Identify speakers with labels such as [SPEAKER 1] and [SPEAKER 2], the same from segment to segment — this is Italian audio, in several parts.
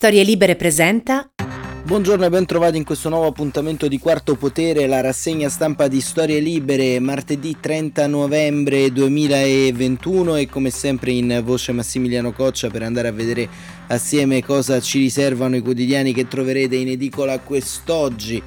[SPEAKER 1] Storie Libere presenta
[SPEAKER 2] Buongiorno e ben trovati in questo nuovo appuntamento di Quarto Potere, la rassegna stampa di Storie Libere, martedì 30 novembre 2021 e come sempre in voce Massimiliano Coccia per andare a vedere assieme cosa ci riservano i quotidiani che troverete in edicola quest'oggi.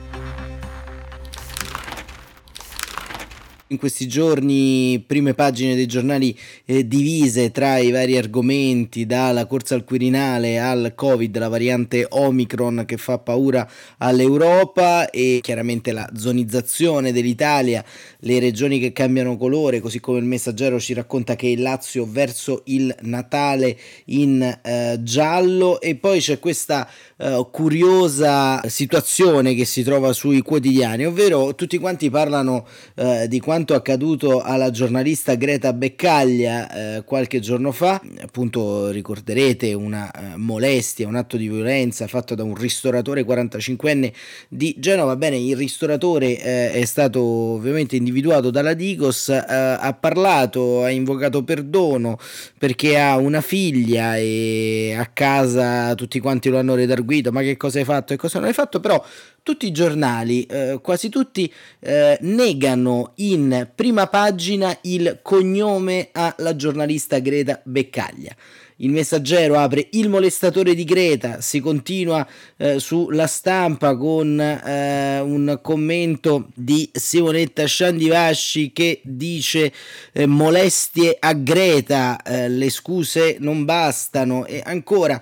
[SPEAKER 2] In questi giorni prime pagine dei giornali eh, divise tra i vari argomenti, dalla corsa al Quirinale al Covid, la variante Omicron che fa paura all'Europa e chiaramente la zonizzazione dell'Italia, le regioni che cambiano colore, così come il messaggero ci racconta che il Lazio verso il Natale in eh, giallo. E poi c'è questa eh, curiosa situazione che si trova sui quotidiani, ovvero tutti quanti parlano eh, di quanto quanto accaduto alla giornalista Greta Beccaglia eh, qualche giorno fa, appunto ricorderete una eh, molestia, un atto di violenza fatto da un ristoratore 45enne di Genova. Bene, il ristoratore eh, è stato ovviamente individuato dalla Digos, eh, ha parlato, ha invocato perdono perché ha una figlia e a casa tutti quanti lo hanno redarguito, ma che cosa hai fatto e cosa non hai fatto, però tutti i giornali, eh, quasi tutti, eh, negano in prima pagina il cognome alla giornalista Greta Beccaglia. Il messaggero apre il molestatore di Greta, si continua eh, sulla stampa con eh, un commento di Simonetta Sciandivasci che dice eh, molestie a Greta, eh, le scuse non bastano e ancora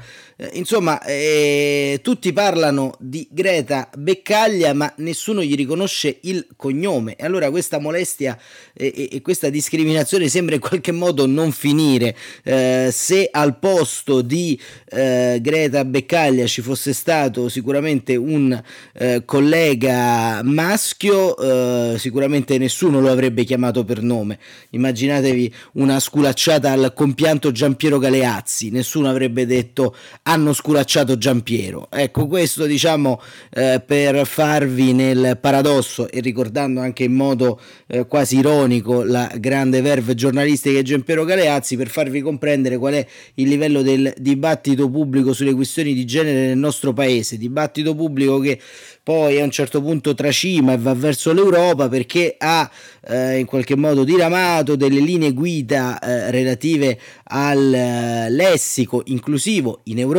[SPEAKER 2] insomma eh, tutti parlano di Greta Beccaglia ma nessuno gli riconosce il cognome. E allora questa molestia e, e questa discriminazione sembra in qualche modo non finire. Se al posto di eh, Greta Beccaglia ci fosse stato sicuramente un eh, collega maschio, eh, sicuramente nessuno lo avrebbe chiamato per nome. Immaginatevi una sculacciata al compianto Giampiero Galeazzi, nessuno avrebbe detto hanno sculacciato Giampiero. Ecco, questo diciamo eh, per farvi nel paradosso e ricordando anche in modo eh, quasi ironico la grande verve giornalistica di Giampiero Galeazzi per farvi comprendere qual è il livello del dibattito pubblico sulle questioni di genere nel nostro paese, dibattito pubblico che poi a un certo punto tracima e va verso l'Europa perché ha eh, in qualche modo diramato delle linee guida eh, relative al eh, lessico inclusivo in Europa,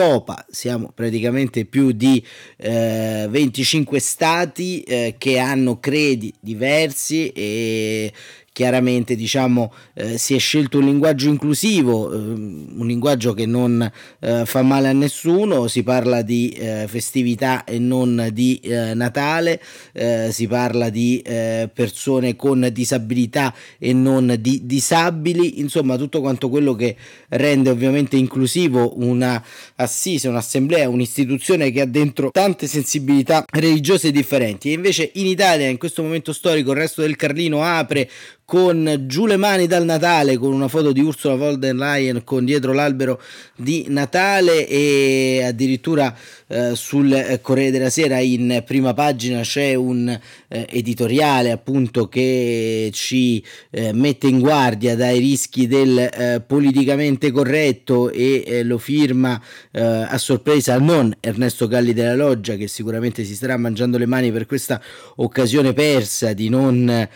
[SPEAKER 2] siamo praticamente più di 25 eh, stati eh, che hanno credi diversi e chiaramente diciamo eh, si è scelto un linguaggio inclusivo, eh, un linguaggio che non eh, fa male a nessuno, si parla di eh, festività e non di eh, Natale, eh, si parla di persone con disabilità e non di disabili, insomma tutto quanto quello che rende ovviamente inclusivo una assise, un'assemblea, un'istituzione che ha dentro tante sensibilità religiose differenti. E invece in Italia in questo momento storico il resto del Carlino apre con giù le mani dal Natale con una foto di Ursula von der Leyen con dietro l'albero di Natale e addirittura eh, sul Corriere della Sera in prima pagina c'è un eh, editoriale appunto che ci eh, mette in guardia dai rischi del eh, politicamente corretto e eh, lo firma a sorpresa non Ernesto Galli della Loggia che sicuramente si starà mangiando le mani per questa occasione persa di non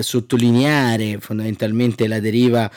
[SPEAKER 2] sottolineare fondamentalmente la deriva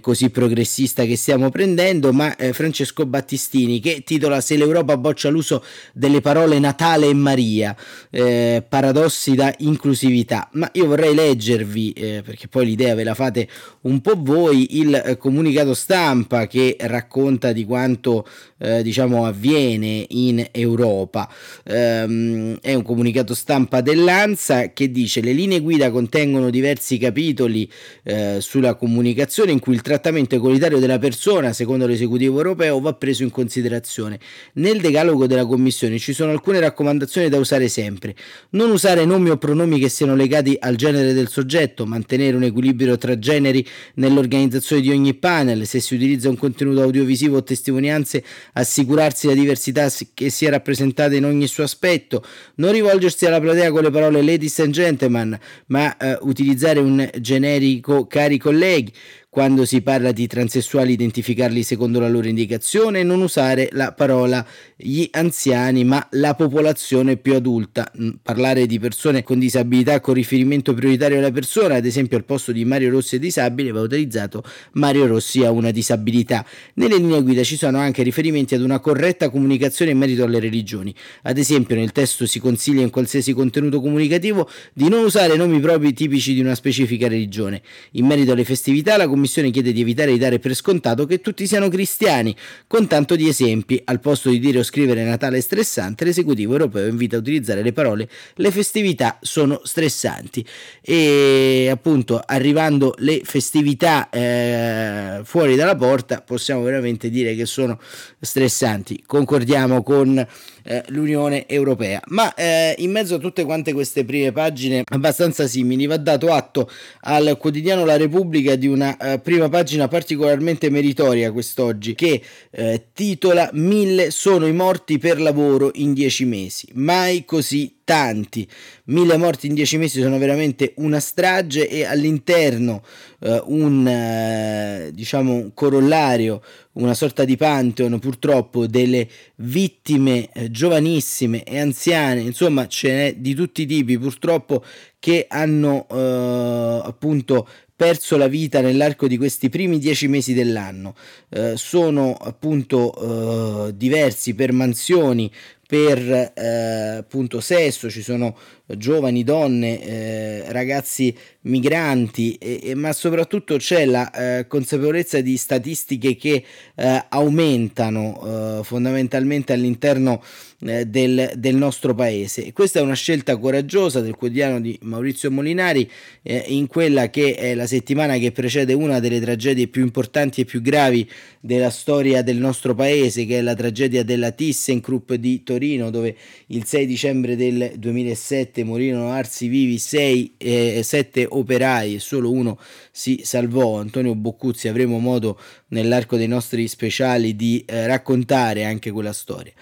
[SPEAKER 2] così progressista che stiamo prendendo ma Francesco Battistini che titola Se l'Europa boccia all'uso delle parole Natale e Maria, eh, paradossi da inclusività. Ma io vorrei leggervi, eh, perché poi l'idea ve la fate un po' voi, il eh, comunicato stampa che racconta di quanto eh, diciamo avviene in Europa. Um, è un comunicato stampa dell'ANSA che dice le linee guida contengono diversi capitoli eh, sulla comunicazione in cui il trattamento equalitario della persona, secondo l'esecutivo europeo, va preso in considerazione. Nel decalogo della Commissione ci sono alcune raccomandazioni da usare sempre. Non usare nomi o pronomi che siano legati al genere del soggetto, mantenere un equilibrio tra generi nell'organizzazione di ogni panel, se si utilizza un contenuto audiovisivo o testimonianze, assicurarsi la diversità che sia rappresentata in ogni suo aspetto, non rivolgersi alla platea con le parole ladies and gentlemen, ma eh, utilizzare un generico cari colleghi quando si parla di transessuali identificarli secondo la loro indicazione, non usare la parola gli anziani ma la popolazione più adulta, parlare di persone con disabilità con riferimento prioritario alla persona, ad esempio al posto di Mario Rossi è disabile va utilizzato Mario Rossi ha una disabilità. Nelle linee guida ci sono anche riferimenti ad una corretta comunicazione in merito alle religioni, ad esempio nel testo si consiglia in qualsiasi contenuto comunicativo di non usare nomi propri tipici di una specifica religione. In merito alle festività la Commissione chiede di evitare di dare per scontato che tutti siano cristiani, con tanto di esempi, al posto di dire scrivere Natale stressante, l'esecutivo europeo invita a utilizzare le parole le festività sono stressanti e appunto arrivando le festività eh, fuori dalla porta possiamo veramente dire che sono stressanti. Concordiamo con eh, l'Unione Europea. Ma eh, in mezzo a tutte quante queste prime pagine abbastanza simili va dato atto al quotidiano La Repubblica di una eh, prima pagina particolarmente meritoria quest'oggi che eh, titola Mille sono i morti per lavoro in dieci mesi. Mai così tanti. Mille morti in dieci mesi sono veramente una strage e all'interno eh, un eh, diciamo corollario, una sorta di pantheon purtroppo delle vittime eh, giovanissime e anziane, insomma ce n'è di tutti i tipi purtroppo che hanno eh, appunto perso la vita nell'arco di questi primi dieci mesi dell'anno. Eh, sono appunto eh, diversi per mansioni, per eh, appunto sesso, ci sono giovani, donne, eh, ragazzi migranti, e, e, ma soprattutto c'è la eh, consapevolezza di statistiche che eh, aumentano fondamentalmente all'interno eh, del, del, nostro paese. Questa è una scelta coraggiosa del quotidiano di Maurizio Molinari in quella che è la settimana che precede una delle tragedie più importanti e più gravi della storia del nostro paese, che è la tragedia della ThyssenKrupp di Torino, dove il 6 dicembre del 2007 morirono arsi vivi 6 e 7 operai e solo uno si salvò, Antonio Boccuzzi. Avremo modo nell'arco dei nostri speciali di eh, raccontare anche quella storia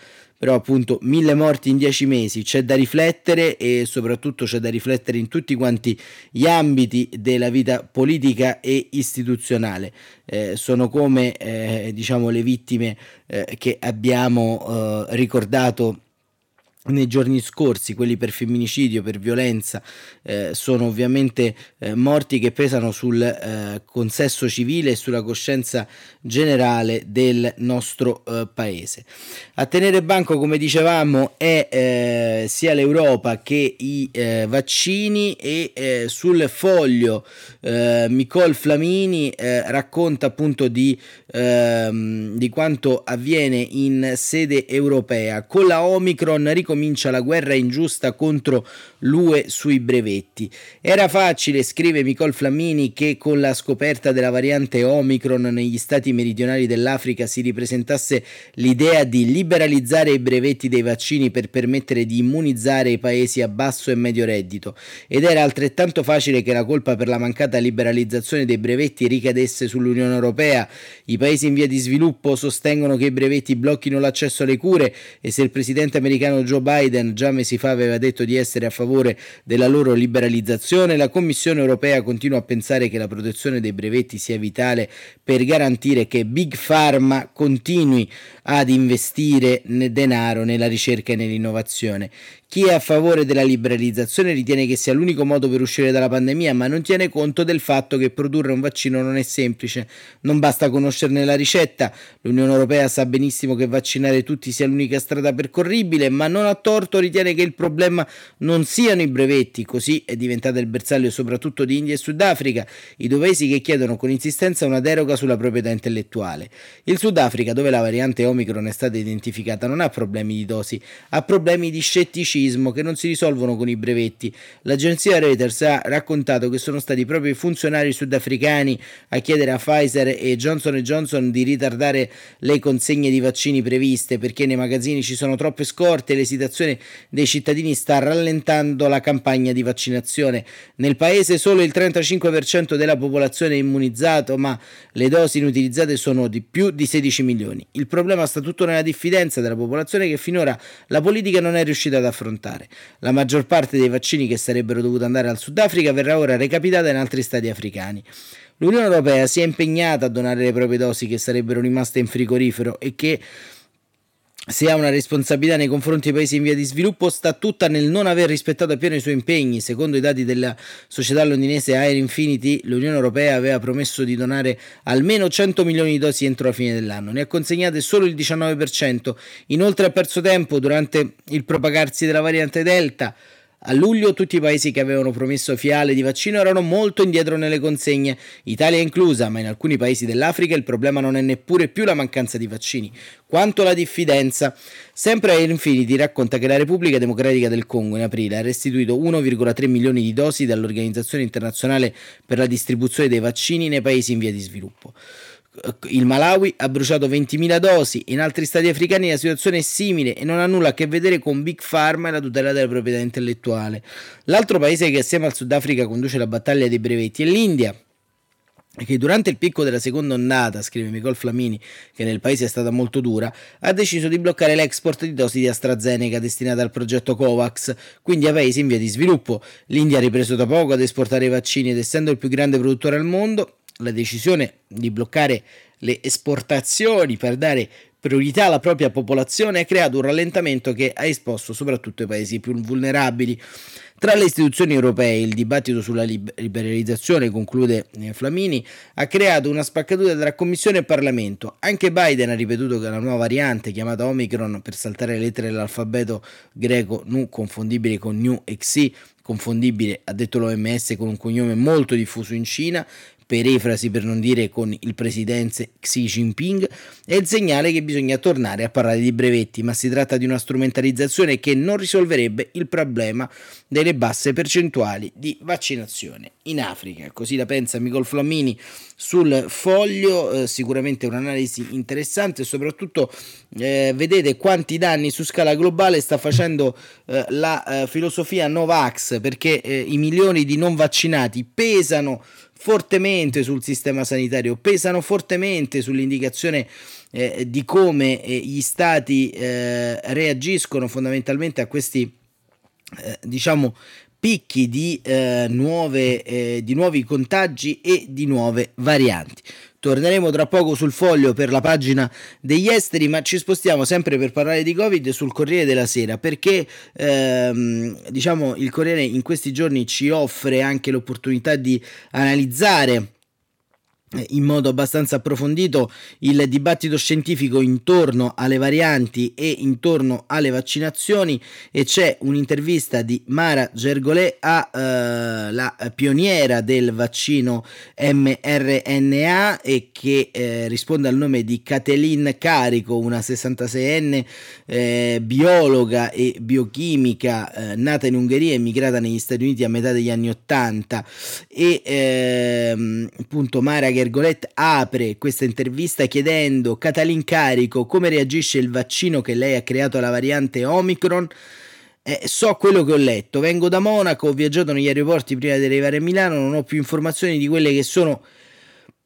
[SPEAKER 2] però appunto mille morti in dieci mesi c'è da riflettere e soprattutto c'è da riflettere in tutti quanti gli ambiti della vita politica e istituzionale. Eh, sono come eh, diciamo le vittime eh, che abbiamo eh, ricordato nei giorni scorsi, quelli per femminicidio, per violenza, eh, sono ovviamente eh, morti che pesano sul eh, consesso civile e sulla coscienza generale del nostro eh, paese. A tenere banco, come dicevamo, è eh, sia l'Europa che i eh, vaccini e sul foglio Nicole Flamini racconta appunto di, ehm, di quanto avviene in sede europea. Con la Omicron ricominciamo comincia la guerra ingiusta contro l'UE sui brevetti. Era facile, scrive Nicole Flammini, che con la scoperta della variante Omicron negli stati meridionali dell'Africa si ripresentasse l'idea di liberalizzare i brevetti dei vaccini per permettere di immunizzare i paesi a basso e medio reddito ed era altrettanto facile che la colpa per la mancata liberalizzazione dei brevetti ricadesse sull'Unione Europea. I paesi in via di sviluppo sostengono che i brevetti blocchino l'accesso alle cure e se il presidente americano Joe Biden già mesi fa aveva detto di essere a favore della loro liberalizzazione, la Commissione europea continua a pensare che la protezione dei brevetti sia vitale per garantire che Big Pharma continui ad investire denaro nella ricerca e nell'innovazione. Chi è a favore della liberalizzazione ritiene che sia l'unico modo per uscire dalla pandemia, ma non tiene conto del fatto che produrre un vaccino non è semplice. Non basta conoscerne la ricetta. L'Unione Europea sa benissimo che vaccinare tutti sia l'unica strada percorribile, ma non a torto ritiene che il problema non siano i brevetti. Così è diventata il bersaglio soprattutto di India e Sudafrica, i due paesi che chiedono con insistenza una deroga sulla proprietà intellettuale. Il Sudafrica, dove la variante Omicron è stata identificata, non ha problemi di dosi, ha problemi di scetticismo razzismo che non si risolvono con i brevetti. L'agenzia Reuters ha raccontato che sono stati proprio i funzionari sudafricani a chiedere a Pfizer e Johnson Johnson di ritardare le consegne di vaccini previste perché nei magazzini ci sono troppe scorte e l'immunizzazione dei cittadini sta rallentando la campagna di vaccinazione. Nel paese solo il 35% della popolazione è immunizzato, ma le dosi inutilizzate sono di più di 16 milioni. Il problema sta tutto nella diffidenza della popolazione che finora la politica non è riuscita ad affrontare. La maggior parte dei vaccini che sarebbero dovuti andare al Sudafrica verrà ora recapitata in altri stati africani. L'Unione Europea si è impegnata a donare le proprie dosi che sarebbero rimaste in frigorifero e che se ha una responsabilità nei confronti dei paesi in via di sviluppo sta tutta nel non aver rispettato appieno i suoi impegni. Secondo i dati della società londinese Air Infinity, l'Unione Europea aveva promesso di donare almeno 100 milioni di dosi entro la fine dell'anno. Ne ha consegnate solo il 19%. Inoltre ha perso tempo durante il propagarsi della variante Delta. A luglio tutti i paesi che avevano promesso fiale di vaccino erano molto indietro nelle consegne, Italia inclusa, ma in alcuni paesi dell'Africa il problema non è neppure più la mancanza di vaccini, quanto la diffidenza. Sempre Air Infinity racconta che la Repubblica Democratica del Congo in aprile ha restituito 1,3 milioni di dosi dall'Organizzazione Internazionale per la distribuzione dei vaccini nei paesi in via di sviluppo il Malawi ha bruciato 20.000 dosi, in altri stati africani la situazione è simile e non ha nulla a che vedere con Big Pharma e la tutela della proprietà intellettuale. L'altro paese che assieme al Sudafrica conduce la battaglia dei brevetti è l'India che durante il picco della seconda ondata, scrive Nicole Flamini, che nel paese è stata molto dura, ha deciso di bloccare l'export di dosi di AstraZeneca destinate al progetto COVAX, quindi a paesi in via di sviluppo. L'India ha ripreso da poco ad esportare i vaccini ed essendo il più grande produttore al mondo, la decisione di bloccare le esportazioni per dare priorità alla propria popolazione ha creato un rallentamento che ha esposto soprattutto i paesi più vulnerabili. Tra le istituzioni europee il dibattito sulla liberalizzazione, conclude eh, Flamini, ha creato una spaccatura tra Commissione e Parlamento. Anche Biden ha ripetuto che la nuova variante, chiamata Omicron per saltare le lettere dell'alfabeto greco Nu confondibile con New XI, confondibile, ha detto l'OMS, con un cognome molto diffuso in Cina, perefrasi per non dire con il presidente Xi Jinping, è il segnale che bisogna tornare a parlare di brevetti, ma si tratta di una strumentalizzazione che non risolverebbe il problema delle basse percentuali di vaccinazione in Africa. Così la pensa Micol Flammini sul foglio, eh, sicuramente un'analisi interessante e soprattutto eh, vedete quanti danni su scala globale sta facendo eh, la eh, filosofia Novax perché eh, i milioni di non vaccinati pesano fortemente sul sistema sanitario, pesano fortemente sull'indicazione eh, di come eh, gli stati eh, reagiscono fondamentalmente a questi, eh, diciamo, picchi di, eh, nuove, eh, di nuovi contagi e di nuove varianti. Torneremo tra poco sul foglio per la pagina degli esteri, ma ci spostiamo sempre per parlare di Covid sul Corriere della Sera, perché ehm, diciamo il Corriere in questi giorni ci offre anche l'opportunità di analizzare in modo abbastanza approfondito il dibattito scientifico intorno alle varianti e intorno alle vaccinazioni e c'è un'intervista di Mara Gergolè a eh, la pioniera del vaccino mRNA e che eh, risponde al nome di Catelin Carico, una 66enne eh, biologa e biochimica eh, nata in Ungheria e emigrata negli Stati Uniti a metà degli anni 80 e ehm, appunto Mara Gergolè Gergolet apre questa intervista chiedendo Catalin Carico come reagisce il vaccino che lei ha creato alla variante Omicron. Eh, so quello che ho letto, vengo da Monaco, ho viaggiato negli aeroporti prima di arrivare a Milano, non ho più informazioni di quelle che sono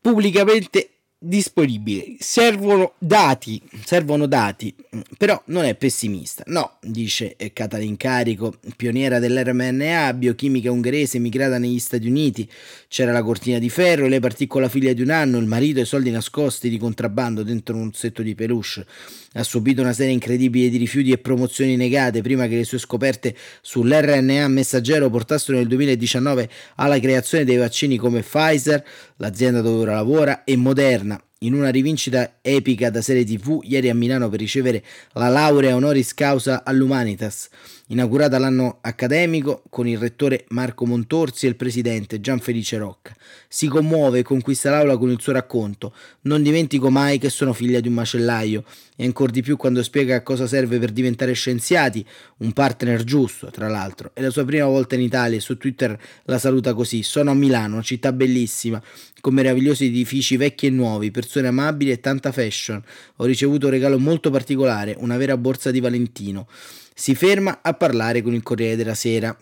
[SPEAKER 2] pubblicamente disponibile. Servono dati, servono dati, però non è pessimista. No, dice Catalin Carico, pioniera dell'RMNA, biochimica ungherese migrata negli Stati Uniti. C'era la cortina di ferro, lei partì con la figlia di un anno, il marito e i soldi nascosti di contrabbando dentro un setto di peluche. Ha subito una serie incredibile di rifiuti e promozioni negate prima che le sue scoperte sull'RNA messaggero portassero nel 2019 alla creazione dei vaccini come Pfizer, l'azienda dove ora lavora, e Moderna in una rivincita epica da serie tv ieri a Milano per ricevere la laurea honoris causa all'Humanitas, inaugurata l'anno accademico con il rettore Marco Montorsi e il presidente Gianfelice Rocca. Si commuove e conquista l'aula con il suo racconto. Non dimentico mai che sono figlia di un macellaio e ancor di più quando spiega a cosa serve per diventare scienziati, un partner giusto, tra l'altro. È la sua prima volta in Italia e su Twitter la saluta così: Sono a Milano, una città bellissima, con meravigliosi edifici vecchi e nuovi, persone amabili e tanta fashion. Ho ricevuto un regalo molto particolare, una vera borsa di Valentino. Si ferma a parlare con il Corriere della Sera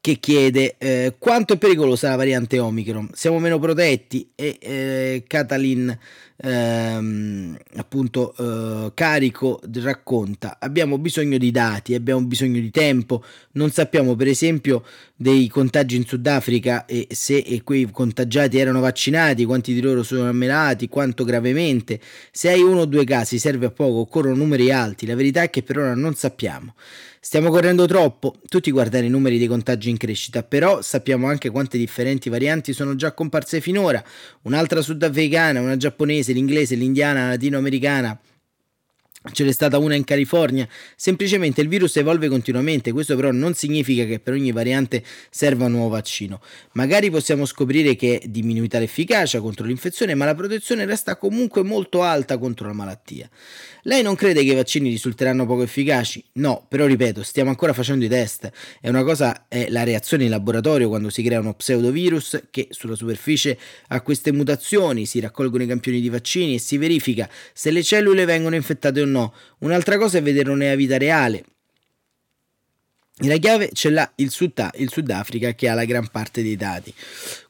[SPEAKER 2] che chiede eh, quanto è pericolosa la variante Omicron. Siamo meno protetti e eh, Catalin ehm, appunto eh, carico racconta abbiamo bisogno di dati, abbiamo bisogno di tempo, non sappiamo per esempio dei contagi in Sudafrica e se e quei contagiati erano vaccinati, quanti di loro sono ammalati, quanto gravemente. Se hai uno o due casi serve a poco, occorrono numeri alti, la verità è che per ora non sappiamo. Stiamo correndo troppo, tutti guardano i numeri dei contagi in crescita, però sappiamo anche quante differenti varianti sono già comparse finora, un'altra sudafricana, una giapponese, l'inglese, l'indiana, la latinoamericana, Ce n'è stata una in California, semplicemente il virus evolve continuamente, questo però non significa che per ogni variante serva un nuovo vaccino. Magari possiamo scoprire che è diminuita l'efficacia contro l'infezione, ma la protezione resta comunque molto alta contro la malattia. Lei non crede che i vaccini risulteranno poco efficaci? No, però ripeto, stiamo ancora facendo i test. E una cosa è la reazione in laboratorio quando si crea uno pseudovirus che sulla superficie ha queste mutazioni, si raccolgono i campioni di vaccini e si verifica se le cellule vengono infettate o no. Un'altra cosa è vederlo nella vita reale. La chiave ce l'ha il, Sud- il Sudafrica che ha la gran parte dei dati.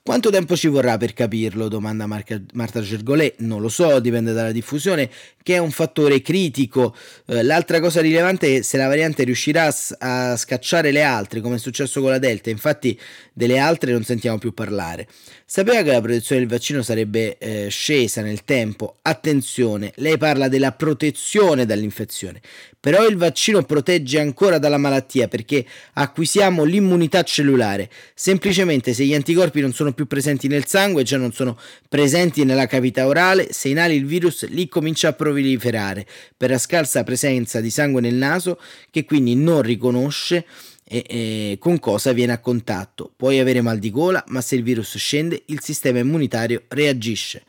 [SPEAKER 2] Quanto tempo ci vorrà per capirlo? domanda Marca, Marta Gergolet. Non lo so, dipende dalla diffusione, che è un fattore critico. Eh, l'altra cosa rilevante è se la variante riuscirà a, scacciare le altre, come è successo con la Delta. Infatti, delle altre non sentiamo più parlare. Sapeva che la protezione del vaccino sarebbe eh, scesa nel tempo? Attenzione, lei parla della protezione dall'infezione, però il vaccino protegge ancora dalla malattia perché acquisiamo l'immunità cellulare. Semplicemente se gli anticorpi non sono più presenti nel sangue, cioè non sono presenti nella cavità orale, se inali il virus lì comincia a proliferare per la scarsa presenza di sangue nel naso che quindi non riconosce e, e, con cosa viene a contatto. Puoi avere mal di gola, ma se il virus scende il sistema immunitario reagisce.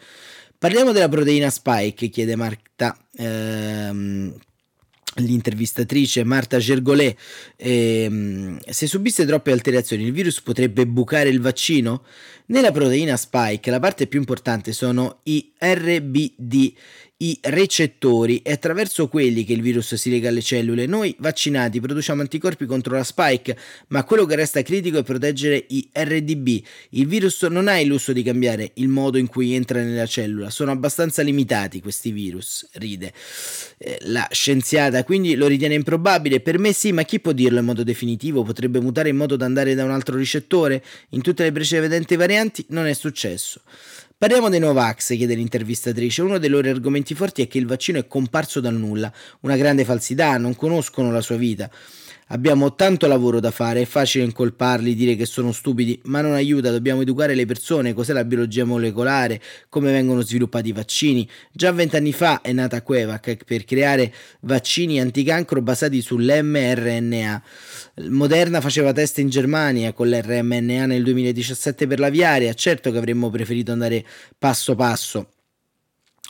[SPEAKER 2] Parliamo della proteina spike, chiede Marta. Ehm, l'intervistatrice Marta Gergolet, ehm, se subisse troppe alterazioni il virus potrebbe bucare il vaccino? Nella proteina spike la parte più importante sono i RBD, i recettori e attraverso quelli che il virus si lega alle cellule. Noi vaccinati produciamo anticorpi contro la spike, ma quello che resta critico è proteggere i RDB. Il virus non ha il lusso di cambiare il modo in cui entra nella cellula, sono abbastanza limitati questi virus, ride. Eh, la scienziata quindi lo ritiene improbabile, per me sì, ma chi può dirlo in modo definitivo? Potrebbe mutare in modo da andare da un altro ricettore? In tutte le precedenti varianti non è successo. Parliamo dei Novax, chiede l'intervistatrice. Uno dei loro argomenti forti è che il vaccino è comparso dal nulla, una grande falsità, non conoscono la sua vita. Abbiamo tanto lavoro da fare, è facile incolparli, dire che sono stupidi, ma non aiuta, dobbiamo educare le persone, cos'è la biologia molecolare, come vengono sviluppati i vaccini. Già vent'anni fa è nata Quevac per creare vaccini anticancro basati sull'mRNA. Moderna faceva test in Germania con l'RMNA nel 2017 per l'aviaria, certo che avremmo preferito andare passo passo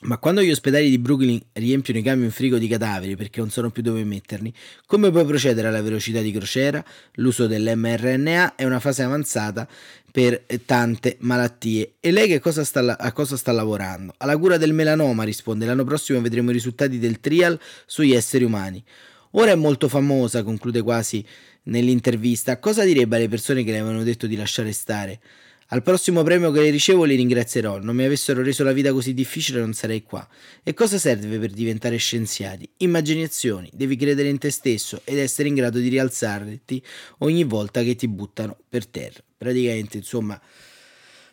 [SPEAKER 2] ma quando gli ospedali di Brooklyn riempiono i camion frigo di cadaveri perché non sanno più dove metterli, come puoi procedere alla velocità di crociera? L'uso dell'mRNA è una fase avanzata per tante malattie. E lei che cosa sta, a cosa sta lavorando? Alla cura del melanoma, risponde. L'anno prossimo vedremo i risultati del trial sugli esseri umani. Ora è molto famosa, conclude quasi nell'intervista. Cosa direbbe alle persone che le avevano detto di lasciare stare? Al prossimo premio che le ricevo li ringrazierò. Non mi avessero reso la vita così difficile non sarei qua. E cosa serve per diventare scienziati? Immaginazioni. Devi credere in te stesso ed essere in grado di rialzarti ogni volta che ti buttano per terra. Praticamente, insomma,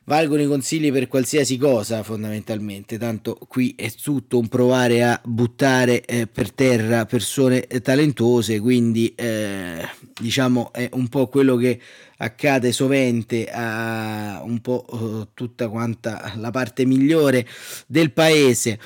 [SPEAKER 2] valgono i consigli per qualsiasi cosa fondamentalmente, tanto qui è tutto un provare a buttare eh, per terra persone talentuose, quindi eh, diciamo è un po' quello che accade sovente a un po' uh, tutta quanta la parte migliore del paese.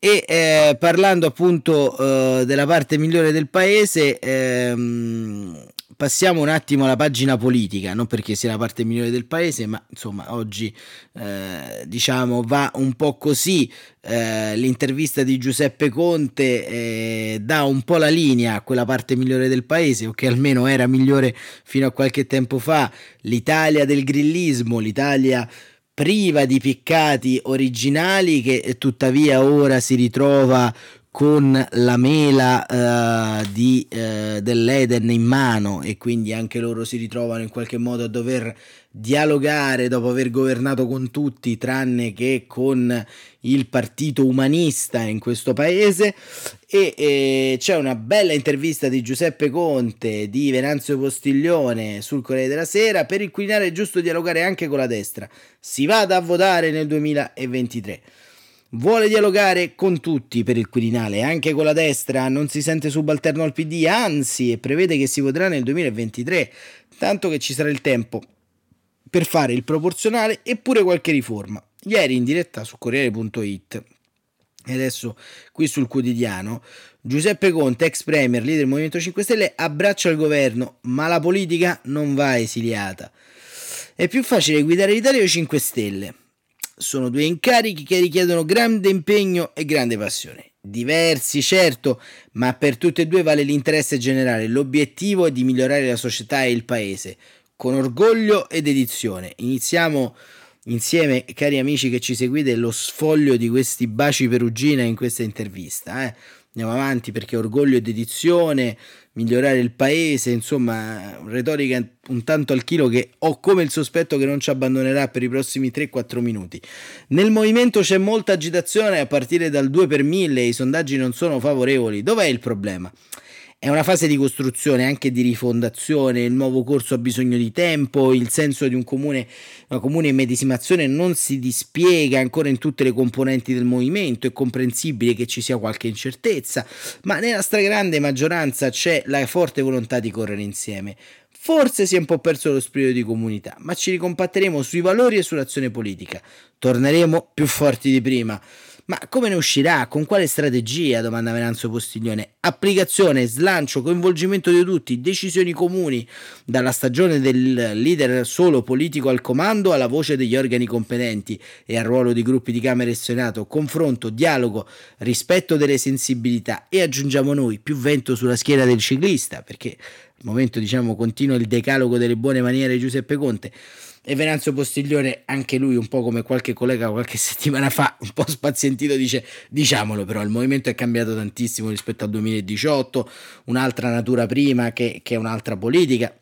[SPEAKER 2] E eh, parlando appunto uh, della parte migliore del paese, ehm, passiamo un attimo alla pagina politica, non perché sia la parte migliore del paese, ma insomma oggi eh, diciamo va un po' così. Eh, l'intervista di Giuseppe Conte eh, dà un po' la linea a quella parte migliore del paese, o che almeno era migliore fino a qualche tempo fa, l'Italia del grillismo, l'Italia priva di piccati originali che tuttavia ora si ritrova con la mela uh, di, uh, dell'Eden in mano e quindi anche loro si ritrovano in qualche modo a dover dialogare dopo aver governato con tutti tranne che con il partito umanista in questo paese. E, e c'è una bella intervista di Giuseppe Conte di Venanzio Postiglione sul Corriere della Sera per il Quirinale è giusto dialogare anche con la destra. Si vada a votare nel 2023 Vuole dialogare con tutti per il Quirinale, anche con la destra, non si sente subalterno al PD, anzi, e prevede che si voterà nel 2023, tanto che ci sarà il tempo per fare il proporzionale e pure qualche riforma. Ieri in diretta su Corriere.it e adesso qui sul quotidiano, Giuseppe Conte, ex premier, leader del Movimento 5 Stelle, abbraccia il governo, ma la politica non va esiliata. È più facile guidare l'Italia o 5 Stelle. Sono due incarichi che richiedono grande impegno e grande passione. Diversi, certo, ma per tutte e due vale l'interesse generale. L'obiettivo è di migliorare la società e il paese, con orgoglio ed edizione. Iniziamo insieme, cari amici che ci seguite, lo sfoglio di questi baci perugina in questa intervista. Eh? Andiamo avanti perché orgoglio ed edizione, migliorare il paese, insomma, retorica un tanto al chilo che ho come il sospetto che non ci abbandonerà per i prossimi 3-4 minuti. Nel movimento c'è molta agitazione a partire dal 2 per 1000, i sondaggi non sono favorevoli. Dov'è il problema? È una fase di costruzione, anche di rifondazione, il nuovo corso ha bisogno di tempo, il senso di un comune, una comune immedesimazione non si dispiega ancora in tutte le componenti del movimento, è comprensibile che ci sia qualche incertezza, ma nella stragrande maggioranza c'è la forte volontà di correre insieme. Forse si è un po' perso lo spirito di comunità, ma ci ricompatteremo sui valori e sull'azione politica. Torneremo più forti di prima. Ma come ne uscirà? Con quale strategia? domanda Venanzo Postiglione. Applicazione, slancio, coinvolgimento di tutti, decisioni comuni, dalla stagione del leader solo politico al comando alla voce degli organi competenti e al ruolo di gruppi di Camera e Senato, confronto, dialogo, rispetto delle sensibilità e aggiungiamo noi più vento sulla schiena del ciclista, perché al momento diciamo continua il decalogo delle buone maniere di Giuseppe Conte e Venanzio Postiglione, anche lui un po' come qualche collega qualche settimana fa, un po' spazientito, dice diciamolo però, il movimento è cambiato tantissimo rispetto al 2018, un'altra natura prima che, che un'altra politica.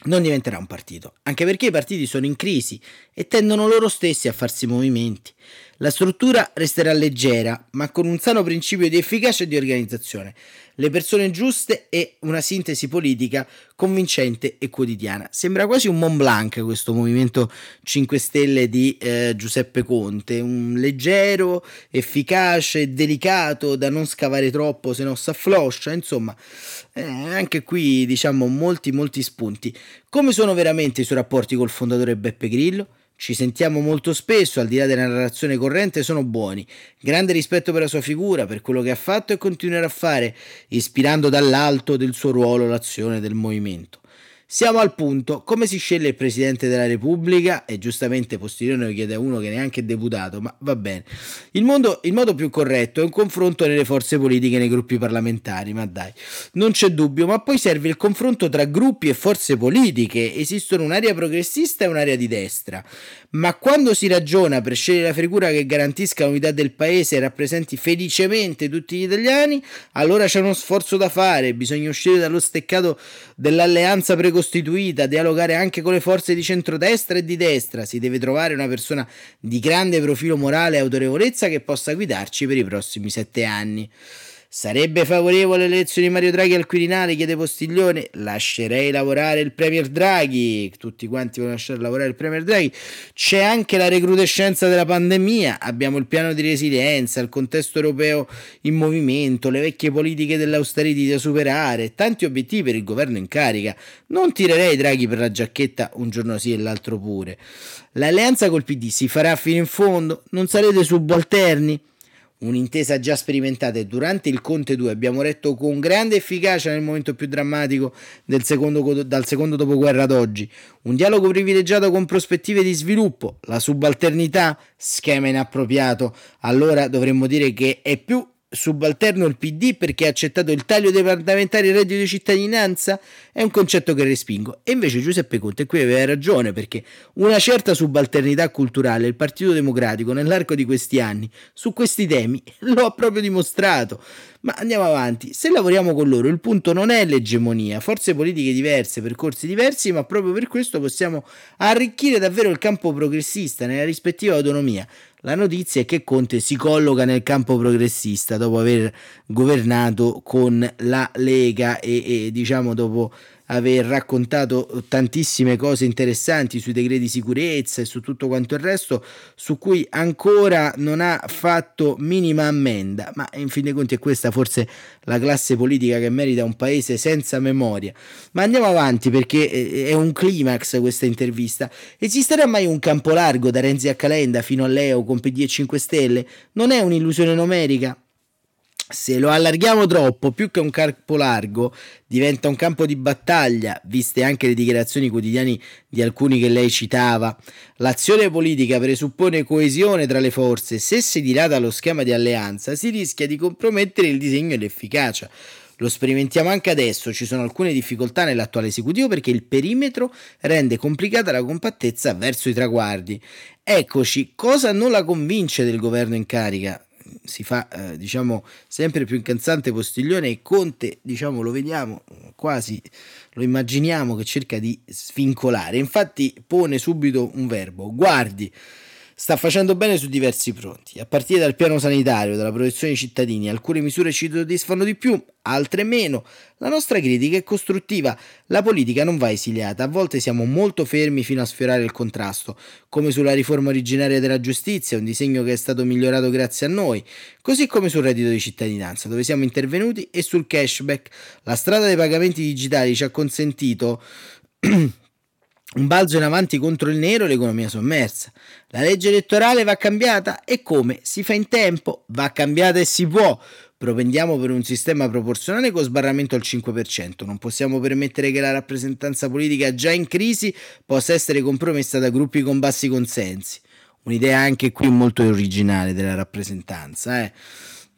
[SPEAKER 2] Non diventerà un partito, anche perché i partiti sono in crisi e tendono loro stessi a farsi movimenti. La struttura resterà leggera, ma con un sano principio di efficacia e di organizzazione le persone giuste e una sintesi politica convincente e quotidiana. Sembra quasi un Mont Blanc questo movimento 5 Stelle di eh, Giuseppe Conte, un leggero, efficace, delicato da non scavare troppo se no s'affloscia, insomma, eh, anche qui diciamo molti molti spunti. Come sono veramente i suoi rapporti col fondatore Beppe Grillo? Ci sentiamo molto spesso, al di là della narrazione corrente, sono buoni. Grande rispetto per la sua figura, per quello che ha fatto e continuerà a fare, ispirando dall'alto del suo ruolo l'azione del movimento. Siamo al punto, come si sceglie il Presidente della Repubblica? E giustamente Postiglione lo chiede a uno che neanche è deputato, ma va bene. Il, mondo, il modo più corretto è un confronto nelle forze politiche nei gruppi parlamentari, ma dai, non c'è dubbio, ma poi serve il confronto tra gruppi e forze politiche. Esistono un'area progressista e un'area di destra. Ma quando si ragiona per scegliere la figura che garantisca l'unità del paese e rappresenti felicemente tutti gli italiani, allora c'è uno sforzo da fare, bisogna uscire dallo steccato dell'alleanza precostituita costituita, dialogare anche con le forze di centrodestra e di destra, si deve trovare una persona di grande profilo morale e autorevolezza che possa guidarci per i prossimi sette anni. Sarebbe favorevole l'elezione di Mario Draghi al Quirinale? chiede Postiglione. Lascerei lavorare il Premier Draghi. Tutti quanti vogliono lasciare lavorare il Premier Draghi. C'è anche la recrudescenza della pandemia. Abbiamo il piano di resilienza, il contesto europeo in movimento, le vecchie politiche dell'austerity da superare, tanti obiettivi per il governo in carica. Non tirerei Draghi per la giacchetta un giorno sì e l'altro pure. L'alleanza col PD si farà fino in fondo? Non sarete subalterni? Un'intesa già sperimentata e durante il Conte 2 abbiamo retto con grande efficacia nel momento più drammatico secondo, dal secondo dopoguerra ad oggi. Un dialogo privilegiato con prospettive di sviluppo, la subalternità, schema inappropriato. Allora dovremmo dire che è più subalterno il PD perché ha accettato il taglio dei parlamentari e reddito di cittadinanza? È un concetto che respingo. E invece Giuseppe Conte qui aveva ragione perché una certa subalternità culturale il Partito Democratico nell'arco di questi anni su questi temi lo ha proprio dimostrato. Ma andiamo avanti, se lavoriamo con loro il punto non è l'egemonia, forze politiche diverse, percorsi diversi, ma proprio per questo possiamo arricchire davvero il campo progressista nella rispettiva autonomia. La notizia è che Conte si colloca nel campo progressista dopo aver governato con la Lega e, e diciamo dopo aver raccontato tantissime cose interessanti sui decreti di sicurezza e su tutto quanto il resto, su cui ancora non ha fatto minima ammenda, ma in fin dei conti è questa forse la classe politica che merita un paese senza memoria. Ma andiamo avanti perché è un climax questa intervista. Esisterà mai un campo largo da Renzi a Calenda fino a Leo con PD e 5 Stelle? Non è un'illusione numerica? Se lo allarghiamo troppo, più che un campo largo, diventa un campo di battaglia, viste anche le dichiarazioni quotidiane di alcuni che lei citava. L'azione politica presuppone coesione tra le forze, se si dilata lo schema di alleanza si rischia di compromettere il disegno e l'efficacia. Lo sperimentiamo anche adesso, ci sono alcune difficoltà nell'attuale esecutivo perché il perimetro rende complicata la compattezza verso i traguardi. Eccoci, cosa non la convince del governo in carica? Si fa eh, diciamo sempre più incalzante Postiglione e Conte diciamo lo vediamo quasi lo immaginiamo che cerca di svincolare. Infatti pone subito un verbo guardi sta facendo bene su diversi fronti, a partire dal piano sanitario, dalla protezione dei cittadini, alcune misure ci soddisfano di più, altre meno. La nostra critica è costruttiva, la politica non va esiliata, a volte siamo molto fermi fino a sfiorare il contrasto, come sulla riforma originaria della giustizia, un disegno che è stato migliorato grazie a noi, così come sul reddito di cittadinanza, dove siamo intervenuti, e sul cashback. La strada dei pagamenti digitali ci ha consentito un balzo in avanti contro il nero e l'economia sommersa. La legge elettorale va cambiata e come? Si fa in tempo, va cambiata e si può. Propendiamo per un sistema proporzionale con sbarramento al 5%. Non possiamo permettere che la rappresentanza politica già in crisi possa essere compromessa da gruppi con bassi consensi. Un'idea anche qui molto originale della rappresentanza, eh.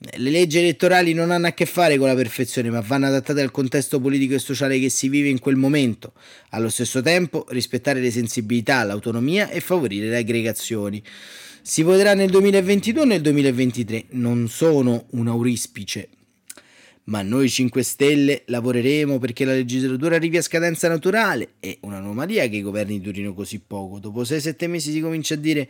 [SPEAKER 2] Le leggi elettorali non hanno a che fare con la perfezione, ma vanno adattate al contesto politico e sociale che si vive in quel momento. Allo stesso tempo, rispettare le sensibilità, l'autonomia e favorire le aggregazioni. Si voterà nel 2022 o nel 2023? Non sono un aurispice, ma noi 5 Stelle lavoreremo perché la legislatura arrivi a scadenza naturale. È un'anomalia che i governi durino così poco. Dopo 6-7 mesi si comincia a dire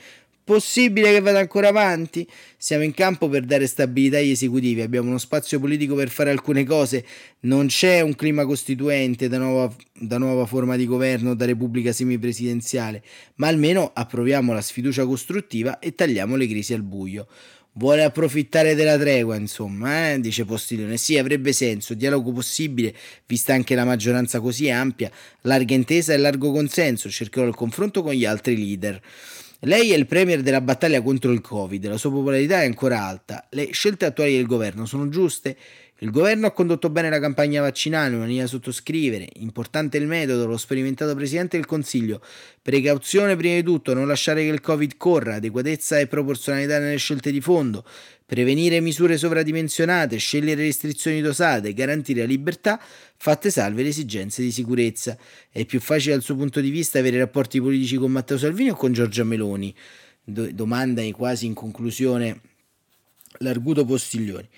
[SPEAKER 2] Possibile che vada ancora avanti? Siamo in campo per dare stabilità agli esecutivi, abbiamo uno spazio politico per fare alcune cose, non c'è un clima costituente da nuova, da nuova forma di governo, da repubblica semipresidenziale, ma almeno approviamo la sfiducia costruttiva e tagliamo le crisi al buio. Vuole approfittare della tregua, insomma, eh? dice Postiglione. Sì, avrebbe senso, dialogo possibile, vista anche la maggioranza così ampia, larga intesa e largo consenso, cercherò il confronto con gli altri leader. Lei è il premier della battaglia contro il Covid, la sua popolarità è ancora alta. Le scelte attuali del governo sono giuste? Il governo ha condotto bene la campagna vaccinale, una linea da sottoscrivere. Importante il metodo, lo sperimentato Presidente del Consiglio. Precauzione prima di tutto, non lasciare che il Covid corra, adeguatezza e proporzionalità nelle scelte di fondo, prevenire misure sovradimensionate, scegliere restrizioni dosate, garantire la libertà, fatte salve le esigenze di sicurezza. È più facile dal suo punto di vista avere rapporti politici con Matteo Salvini o con Giorgia Meloni? Do- domanda quasi in conclusione l'arguto Postiglioni.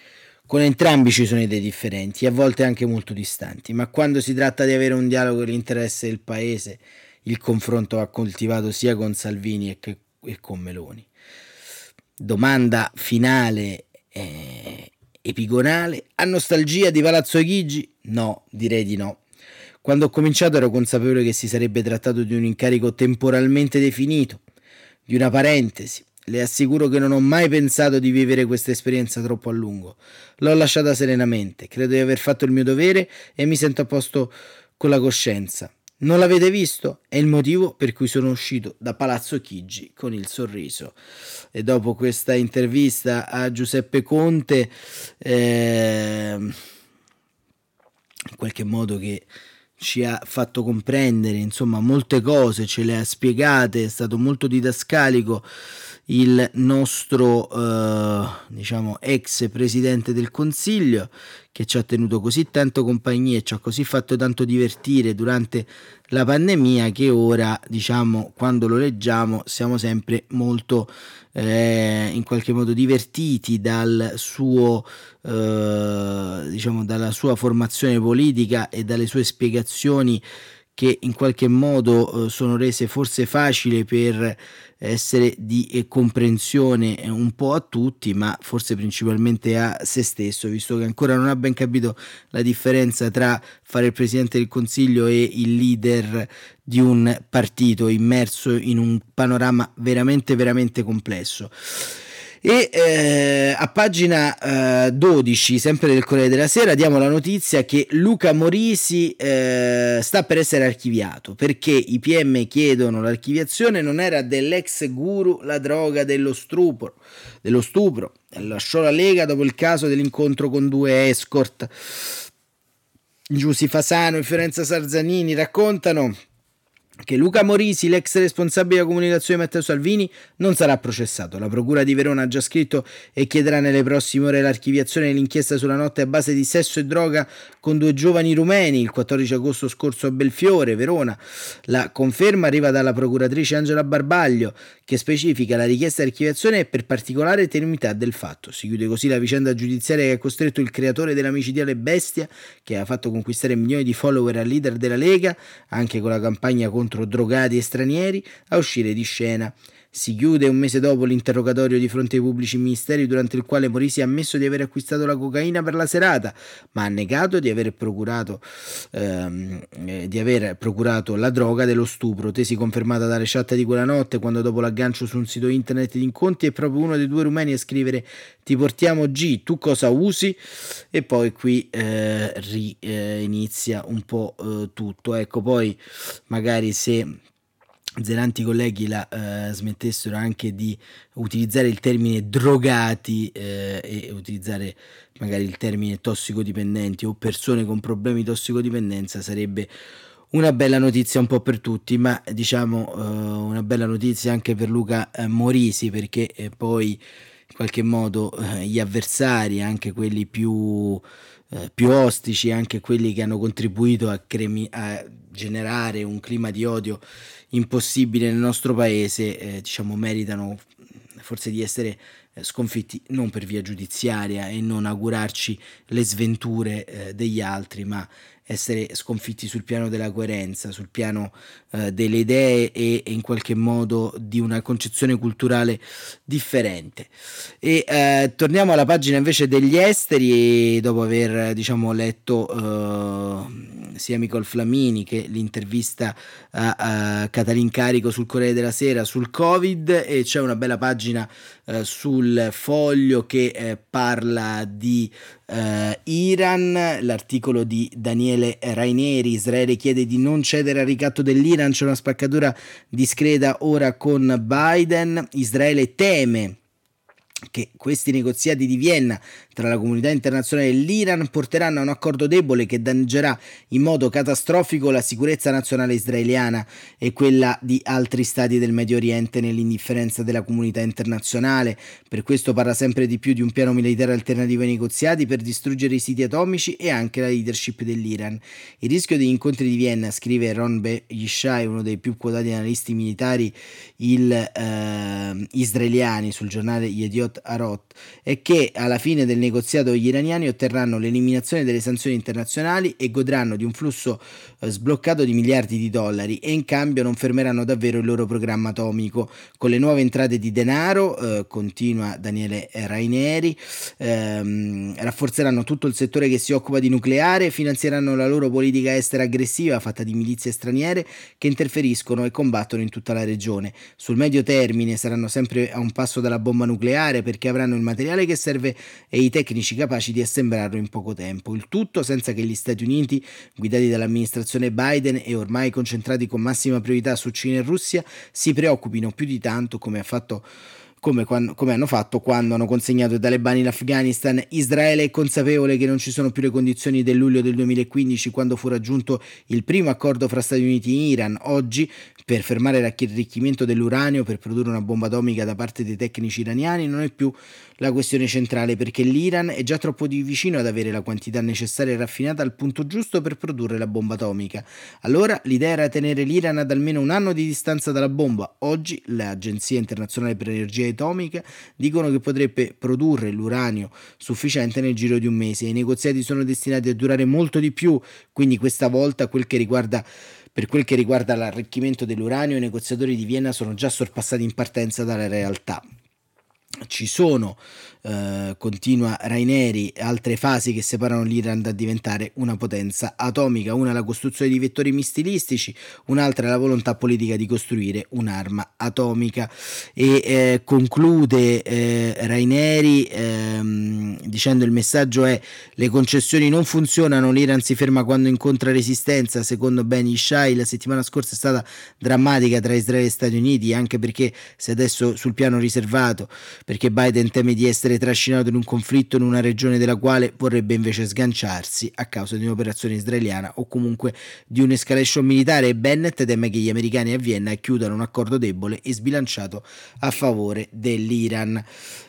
[SPEAKER 2] Con entrambi ci sono idee differenti, a volte anche molto distanti, ma quando si tratta di avere un dialogo nell'interesse del paese, il confronto va coltivato sia con Salvini che, e con Meloni. Domanda finale eh, epigonale. Ha nostalgia di Palazzo Chigi? No, direi di no. Quando ho cominciato ero consapevole che si sarebbe trattato di un incarico temporalmente definito, di una parentesi, le assicuro che non ho mai pensato di vivere questa esperienza troppo a lungo. L'ho lasciata serenamente, credo di aver fatto il mio dovere e mi sento a posto con la coscienza. Non l'avete visto? È il motivo per cui sono uscito da Palazzo Chigi con il sorriso. E dopo questa intervista a Giuseppe Conte, eh, in qualche modo che ci ha fatto comprendere insomma molte cose, ce le ha spiegate, è stato molto didascalico il nostro eh, diciamo ex presidente del Consiglio che ci ha tenuto così tanto compagnia e ci ha così fatto tanto divertire durante la pandemia che ora diciamo quando lo leggiamo siamo sempre molto eh, in qualche modo divertiti dal suo eh, diciamo dalla sua formazione politica e dalle sue spiegazioni che in qualche modo eh, sono rese forse facili per essere di eh, comprensione un po' a tutti, ma forse principalmente a se stesso, visto che ancora non ha ben capito la differenza tra fare il Presidente del Consiglio e il leader di un partito immerso in un panorama veramente, veramente complesso. E eh, a pagina eh, 12, sempre del Corriere della Sera, diamo la notizia che Luca Morisi eh, sta per essere archiviato perché i PM chiedono l'archiviazione. Non era dell'ex guru la droga dello stupro, dello stupro. Lasciò la Lega dopo il caso dell'incontro con due escort. Giussi Fasano e Fiorenza Sarzanini raccontano che Luca Morisi, l'ex responsabile della comunicazione di Matteo Salvini, non sarà processato. La Procura di Verona ha già scritto e chiederà nelle prossime ore l'archiviazione dell'inchiesta sulla notte a base di sesso e droga con due giovani rumeni il 14 agosto scorso a Belfiore, Verona. La conferma arriva dalla procuratrice Angela Barbaglio, che specifica la richiesta di archiviazione per particolare tenuità del fatto. Si chiude così la vicenda giudiziaria che ha costretto il creatore della micidiale bestia, che ha fatto conquistare milioni di follower al leader della Lega, anche con la campagna contro drogati e stranieri a uscire di scena. Si chiude un mese dopo l'interrogatorio di fronte ai pubblici ministeri durante il quale Morisi ha ammesso di aver acquistato la cocaina per la serata, ma ha negato di aver procurato, ehm, eh, di aver procurato la droga dello stupro, tesi confermata dalle chat di quella notte quando dopo l'aggancio su un sito internet di incontri è proprio uno dei due rumeni a scrivere ti portiamo G, tu cosa usi? E poi qui eh, ri, eh, inizia un po' eh, tutto. Ecco, poi magari se zelanti colleghi la eh, smettessero anche di utilizzare il termine drogati eh, e utilizzare magari il termine tossicodipendenti o persone con problemi di tossicodipendenza sarebbe una bella notizia un po' per tutti, ma diciamo eh, una bella notizia anche per Luca eh, Morisi perché eh, poi in qualche modo eh, gli avversari, anche quelli più più ostici, anche quelli che hanno contribuito a, cremi- a generare un clima di odio impossibile nel nostro paese, eh, diciamo, meritano forse di essere eh, sconfitti non per via giudiziaria e non augurarci le sventure eh, degli altri, ma essere sconfitti sul piano della coerenza, sul piano eh, delle idee e, e, in qualche modo di una concezione culturale differente. E eh, torniamo alla pagina invece degli esteri, dopo aver diciamo, letto eh, sia Micol Flamini che l'intervista a, a Catalin Carico sul Corriere della Sera sul Covid e c'è una bella pagina eh, sul foglio che eh, parla di eh, Iran, l'articolo di Daniele Raineri, Israele chiede di non cedere al ricatto dell'Iran, c'è una spaccatura discreta ora con Biden, Israele teme che questi negoziati di Vienna tra la comunità internazionale e l'Iran porteranno a un accordo debole che danneggerà in modo catastrofico la sicurezza nazionale israeliana e quella di altri stati del Medio Oriente nell'indifferenza della comunità internazionale. Per questo parla sempre di più di un piano militare alternativo ai negoziati per distruggere i siti atomici e anche la leadership dell'Iran. Il rischio degli incontri di Vienna, scrive Ron B. Yishai, uno dei più quotati analisti militari il, eh, israeliani sul giornale Yediot Arot, è che alla fine del negoziato gli iraniani otterranno l'eliminazione delle sanzioni internazionali e godranno di un flusso eh, sbloccato di miliardi di dollari e in cambio non fermeranno davvero il loro programma atomico. Con le nuove entrate di denaro, eh, continua Daniele Raineri, ehm, rafforzeranno tutto il settore che si occupa di nucleare, finanzieranno la loro politica estera aggressiva fatta di milizie straniere che interferiscono e combattono in tutta la regione. Sul medio termine saranno sempre a un passo dalla bomba nucleare perché avranno il materiale che serve e i tecnici capaci di assemblarlo in poco tempo. Il tutto senza che gli Stati Uniti, guidati dall'amministrazione Biden e ormai concentrati con massima priorità su Cina e Russia, si preoccupino più di tanto, come ha fatto come, quando, come, hanno fatto quando hanno consegnato i talebani l'Afghanistan. Israele è consapevole che non ci sono più le condizioni del luglio del 2015 quando fu raggiunto il primo accordo fra Stati Uniti e Iran. Oggi, per fermare l'arricchimento dell'uranio per produrre una bomba atomica da parte dei tecnici iraniani, non è più la questione centrale perché l'Iran è già troppo di vicino ad avere la quantità necessaria e raffinata al punto giusto per produrre la bomba atomica. Allora l'idea era tenere l'Iran ad almeno un anno di distanza dalla bomba. Oggi l'Agenzia internazionale per l'energia atomica dicono che potrebbe produrre l'uranio sufficiente nel giro di un mese. I negoziati sono destinati a durare molto di più, quindi questa volta quel che riguarda per quel che riguarda l'arricchimento dell'uranio, i negoziatori di Vienna sono già sorpassati in partenza dalla realtà ci sono eh, continua Raineri, altre fasi che separano l'Iran da diventare una potenza atomica, una la costruzione di vettori missilistici, un'altra la volontà politica di costruire un'arma atomica. E eh, conclude eh, Raineri ehm, dicendo il messaggio è le concessioni non funzionano, l'Iran si ferma quando incontra resistenza, secondo Ben Ishai la settimana scorsa è stata drammatica tra Israele e Stati Uniti anche perché se adesso sul piano riservato perché Biden teme di essere trascinato in un conflitto in una regione della quale vorrebbe invece sganciarsi a causa di un'operazione israeliana o comunque di un'escalation militare e Bennett teme che gli americani a Vienna chiudano un accordo debole e sbilanciato a favore dell'Iran.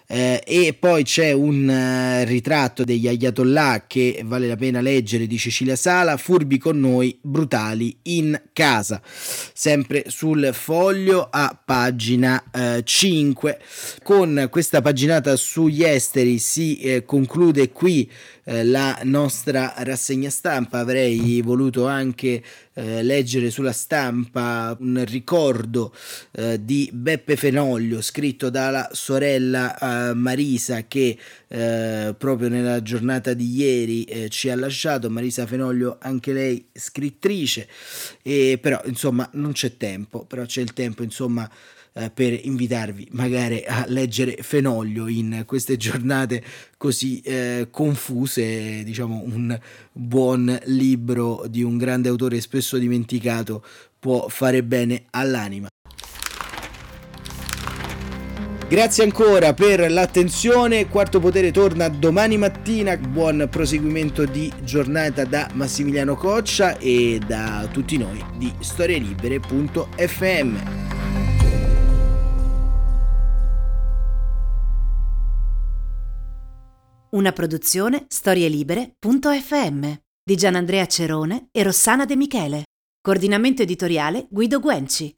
[SPEAKER 2] Eh, e poi c'è un uh, ritratto degli ayatollah che vale la pena leggere di Cecilia Sala, furbi con noi, brutali in casa, sempre sul foglio a pagina uh, 5. Con questa paginata sugli esteri si eh, conclude qui eh, la nostra rassegna stampa. Avrei voluto anche eh, leggere sulla stampa un ricordo eh, di Beppe Fenoglio scritto dalla sorella Marisa che eh, proprio nella giornata di ieri eh, ci ha lasciato. Marisa Fenoglio, anche lei scrittrice, e però insomma non c'è tempo, però c'è il tempo insomma eh, per invitarvi magari a leggere Fenoglio in queste giornate così eh, confuse, diciamo un buon libro di un grande autore spesso dimenticato può fare bene all'anima. Grazie ancora per l'attenzione, Quarto Potere torna domani mattina, buon proseguimento di giornata da Massimiliano Coccia e da tutti noi di storielibere.fm.
[SPEAKER 1] Una produzione storielibere.fm di Gianandrea Cerone e Rossana De Michele. Coordinamento editoriale Guido Guenci.